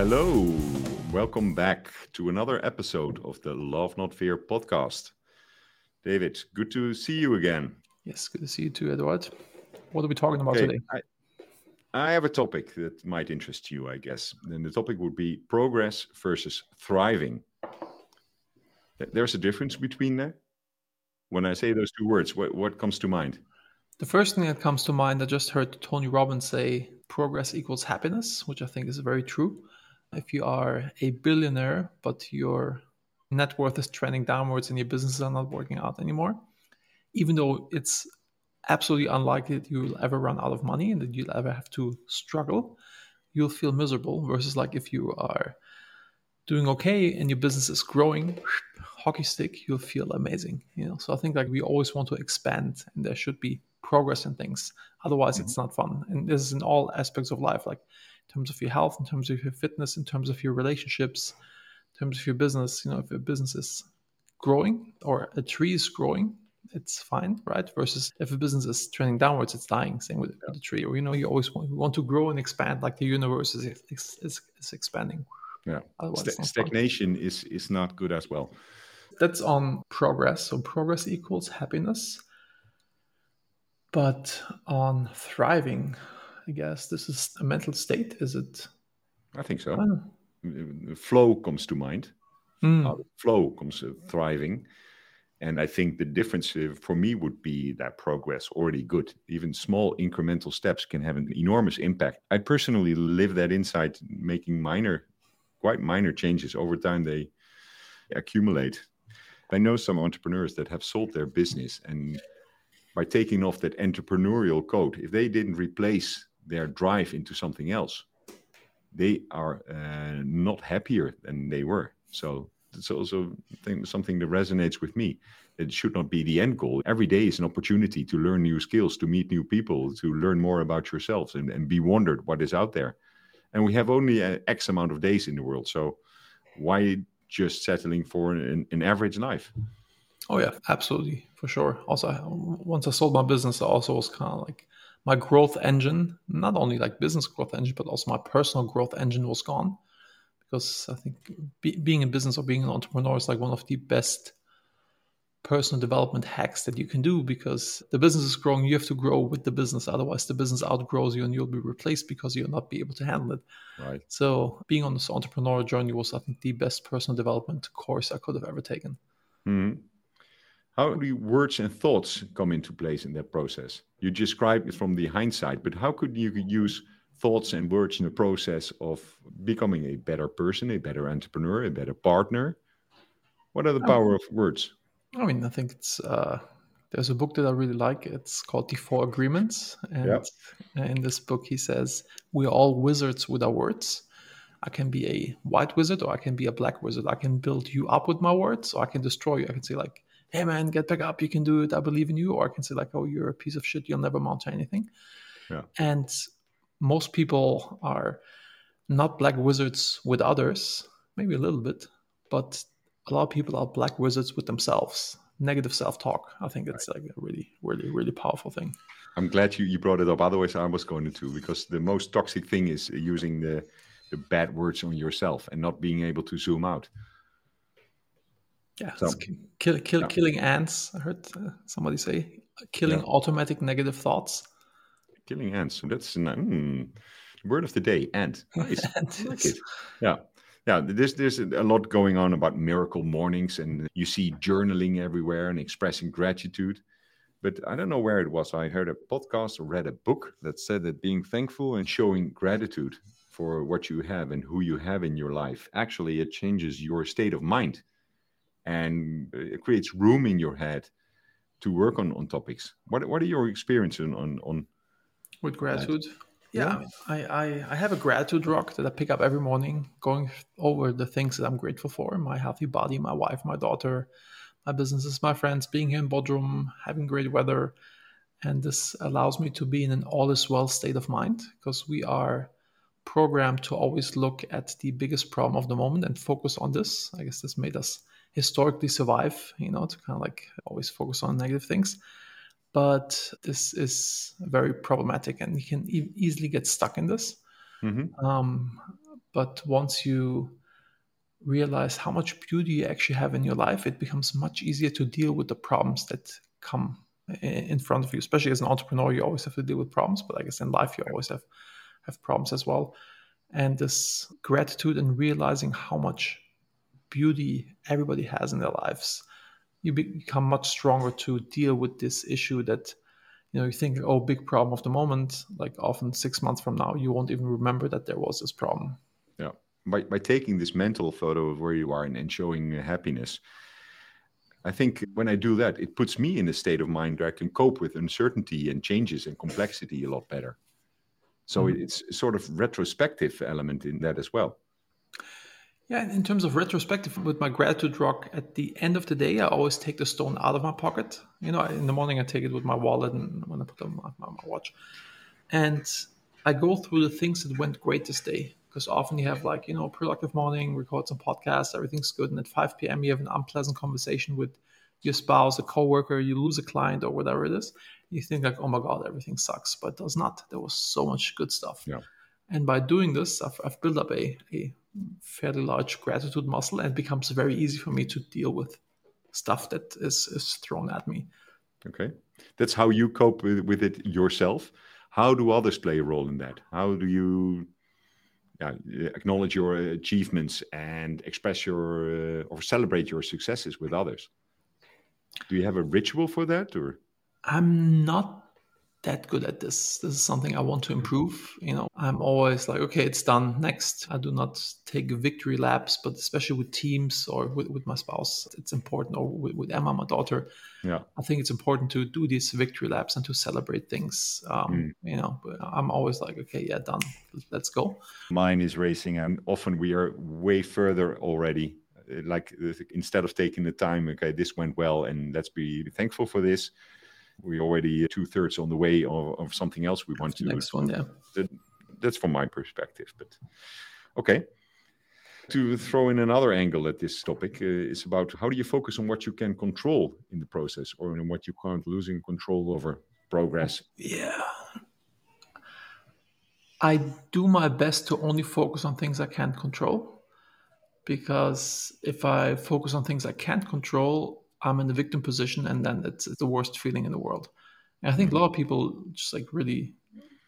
hello. Welcome back to another episode of the Love Not Fear podcast. David, good to see you again. Yes, good to see you too, Eduard. What are we talking about Okay, today? I, I have a topic that might interest you, I guess. And the topic would be progress versus thriving. There's a difference between that. When I say those two words, what, what comes to mind? The first thing that comes to mind, I just heard Tony Robbins say progress equals happiness, which I think is very true. If you are a billionaire, but your net worth is trending downwards and your businesses are not working out anymore, even though it's absolutely unlikely that you will ever run out of money and that you'll ever have to struggle, you'll feel miserable. Versus, like, if you are doing okay and your business is growing, hockey stick, you'll feel amazing. You know, so I think like we always want to expand, and there should be progress in things. Otherwise, it's mm-hmm. not fun. And this is in all aspects of life, like in terms of your health, in terms of your fitness, in terms of your relationships, in terms of your business. You know, if your business is growing or a tree is growing, it's fine, right? Versus if a business is trending downwards, it's dying. Same with, with the tree. Or you know, you always want, you want to grow and expand, like the universe is is, is, is expanding. Yeah. Fun. stagnation is, is not good as well. that's on progress. So progress equals happiness. But on thriving, I guess this is a mental state. Is it? I think so. I don't know. Uh, Flow comes to mind. Out flow comes uh, thriving. And I think the difference uh, for me would be that progress already good. Even small incremental steps can have an enormous impact. I personally live that insight, making minor, quite minor changes over time. They accumulate. I know some entrepreneurs that have sold their business, and by taking off that entrepreneurial coat, if they didn't replace their drive into something else, they are uh, not happier than they were. So it's also thing, something that resonates with me. It should not be the end goal. Every day is an opportunity to learn new skills, to meet new people, to learn more about yourselves, and, and be wondered what is out there. And we have only a X amount of days in the world, so why just settling for an, an average life? Oh yeah, absolutely for sure. Also, I- once I sold my business, I also was kind of like my growth engine, not only like business growth engine, but also my personal growth engine was gone. Because I think be, being in business or being an entrepreneur is like one of the best personal development hacks that you can do because the business is growing you have to grow with the business otherwise the business outgrows you and you'll be replaced because you'll not be able to handle it Right. so being on this entrepreneurial journey was i think the best personal development course i could have ever taken Mhm. How do words and thoughts come into place in that process? You described it from the hindsight, but how could you use thoughts and words in the process of becoming a better person, a better entrepreneur, a better partner? What are the power of words? I mean, I think it's uh, there's a book that I really like. It's called The Four Agreements, and Yeah. in this book he says we're all wizards with our words. I can be a white wizard or I can be a black wizard. I can build you up with my words, or I can destroy you. I can say like, "Hey man, get back up! You can do it. I believe in you." Or I can say like, "Oh, you're a piece of shit. You'll never amount to anything." Yeah. And most people are not black wizards with others, maybe a little bit, but a lot of people are black wizards with themselves. Negative self-talk. I think it's like a really, really, really powerful thing. I'm glad you, you brought it up. Otherwise, I was going to, because the most toxic thing is using the, the bad words on yourself and not being able to zoom out. Yeah, So- kill, kill, Yeah. killing ants. I heard uh, somebody say killing Yeah. automatic negative thoughts. Killing ants. So that's mm, word of the day. Ant. Nice. And I like it. Yeah. Yeah, there's there's a lot going on about miracle mornings, and you see journaling everywhere and expressing gratitude. But I don't know where it was. I heard a podcast or read a book that said that being thankful and showing gratitude for what you have and who you have in your life actually it changes your state of mind, and uh, it creates room in your head to work on on topics. What what are your experiences on on, with gratitude. Yeah. Yeah, I, I, I have a gratitude rock that I pick up every morning, going over the things that I'm grateful for my healthy body, my wife, my daughter, my businesses, my friends, being here in Bodrum, having great weather. And this allows me to be in an all is well state of mind because we are programmed to always look at the biggest problem of the moment and focus on this. I guess this made us historically survive, you know, to kind of like always focus on negative things but this is very problematic and you can e- easily get stuck in this Mhm. um, But once you realize how much beauty you actually have in your life, it becomes much easier to deal with the problems that come in front of you. Especially as an entrepreneur, you always have to deal with problems, but I guess in life you always have have problems as well. And this gratitude and realizing how much beauty everybody has in their lives, you become much stronger to deal with this issue that you know you think oh big problem of the moment. Like often six months from now you won't even remember that there was this problem. Yeah. By, by taking this mental photo of where you are and, and showing happiness i think when i do that it puts me in a state of mind where i can cope with uncertainty and changes and complexity a lot better. So mm-hmm. it's sort of retrospective element in that as well yeah, in terms of retrospective, with my gratitude rock, at the end of the day, I always take the stone out of my pocket. You know, in the morning, I take it with my wallet and when I put it on my, my, my watch. And I go through the things that went great this day. Because often you have, like, you know, productive morning, record some podcasts, everything's good. And at 5 p.m., you have an unpleasant conversation with your spouse, a coworker, you lose a client or whatever it is. You think, like, oh my God, everything sucks. But it does not. There was so much good stuff. Yeah. And by doing this, I've, I've built up a, a fairly large gratitude muscle and it becomes very easy for me to deal with stuff that is, is thrown at me. Okay. That's how you cope with, with it yourself. How do others play a role in that? How do you yeah, acknowledge your achievements and express your uh, or celebrate your successes with others? Do you have a ritual for that or? I'm not that good at this. This is something I want to improve. You know, I'm always like, okay, it's done. Next. I do not take victory laps, but especially with teams or with, with my spouse, it's important, or with, with, Emma, my daughter. Yeah. I think it's important to do these victory laps and to celebrate things. Um, mm. You know, I'm always like, okay, yeah, done. Let's go. Mine is racing, and often we are way further already. Like instead of taking the time, okay, this went well, and let's be thankful for this we're already two thirds on the way of, of, something else we want to. Next one, yeah. That, that's from my perspective, but okay. To throw in another angle at this topic uh, is about how do you focus on what you can control in the process, or in what you can't losing control over progress. Yeah. I do my best to only focus on things I can't control because if I focus on things I can't control, I'm in the victim position, and then it's, it's the worst feeling in the world. And I think a lot of people just like really,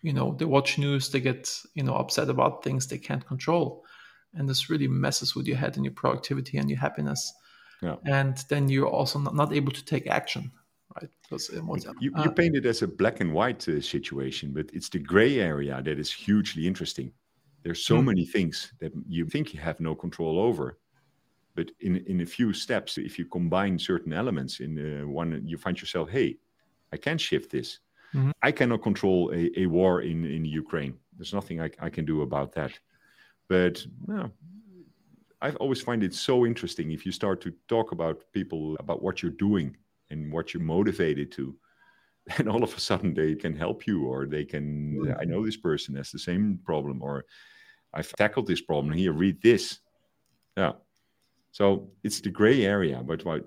you know, they watch news, they get you know upset about things they can't control, and this really messes with your head and your productivity and your happiness. Yeah. And then you're also not, not able to take action, right? Because was, you, uh, you paint it as a black and white uh, situation, but it's the gray area that is hugely interesting. There's so mm. many things that you think you have no control over, but in in a few steps if you combine certain elements in uh, one you find yourself hey i can shift this. Mm-hmm. i cannot control a, a war in in ukraine. There's nothing I, I can do about that. But well, i always find it so interesting if you start to talk about people about what you're doing and what you're motivated to and all of a sudden they can help you or they can mm-hmm. i know this person has the same problem or i've tackled this problem here read this. Yeah so it's the gray area, but what,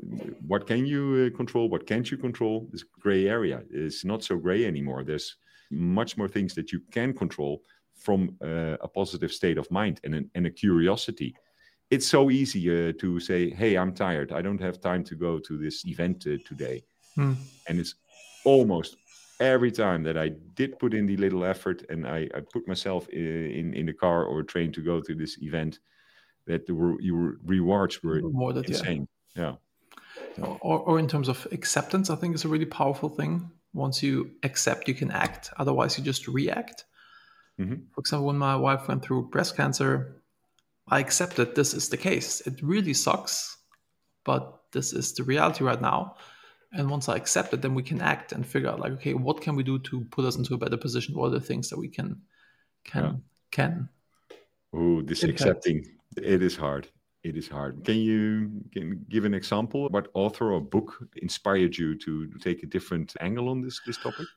what can you uh, control? What can't you control? This gray area is not so gray anymore. There's much more things that you can control from uh, a positive state of mind and, an, and a curiosity. It's so easy uh, to say, "Hey, I'm tired. I don't have time to go to this event uh, today," hmm. and it's almost every time that I did put in the little effort and I, I put myself in, uh, in, in the car or train to go to this event that the your rewards were that, insane. Yeah. yeah. Or, or in terms of acceptance, I think is a really powerful thing. Once you accept, you can act. Otherwise, you just react. Mm-hmm. For example, when my wife went through breast cancer, I accepted this is the case. It really sucks, but this is the reality right now. And once I accept it, then we can act and figure out like, okay, what can we do to put us into a better position? What are the things that we can can yeah. can? Oh, this impact? accepting it is hard. It is hard. Can you can give an example? What author or book inspired you to take a different angle on this this topic?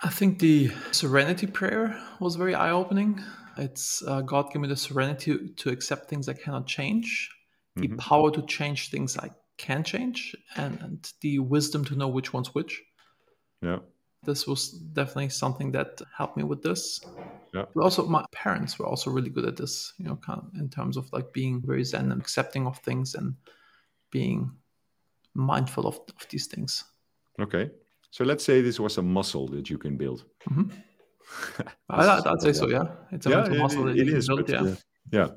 I think the Serenity Prayer was very eye opening. It's uh, God give me the serenity to accept things I cannot change, the mm-hmm. power to change things I can change, and, and the wisdom to know which one's which. Yeah. This was definitely something that helped me with this. Yeah. But also, my parents were also really good at this, you know, kind of in terms of like being very zen and accepting of things and being mindful of, of these things. Okay. So let's say this was a muscle that you can build. Mm-hmm. I, would say so, yeah. It's a yeah, mental muscle that it, you it is. build, yeah. uh, yeah.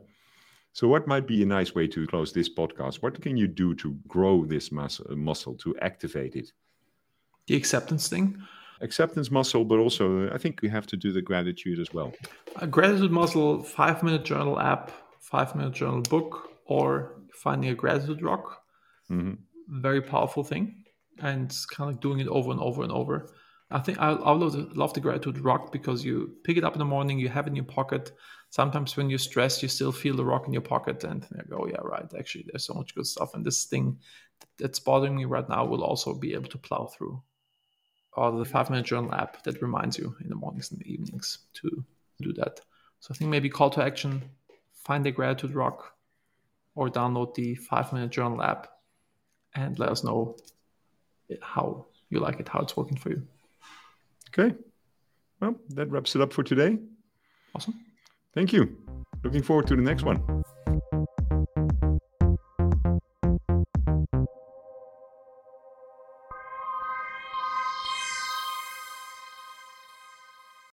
So, what might be a nice way to close this podcast? What can you do to grow this mus- muscle, to activate it? The acceptance thing. Acceptance muscle, but also I think we have to do the gratitude as well. A gratitude muscle, five minute journal app, five minute journal book, or finding a gratitude rock. Mm-hmm. Very powerful thing. And kind of doing it over and over and over. I think I, I love, the, love the gratitude rock because you pick it up in the morning, you have it in your pocket. Sometimes when you're stressed, you still feel the rock in your pocket and you go, oh, yeah, right. Actually, there's so much good stuff. And this thing that's bothering me right now will also be able to plow through. Or the five minute journal app that reminds you in the mornings and the evenings to do that. So I think maybe call to action, find the gratitude rock or download the five minute journal app and let us know how you like it, how it's working for you. Okay. Well, that wraps it up for today. Awesome. Thank you. Looking forward to the next one.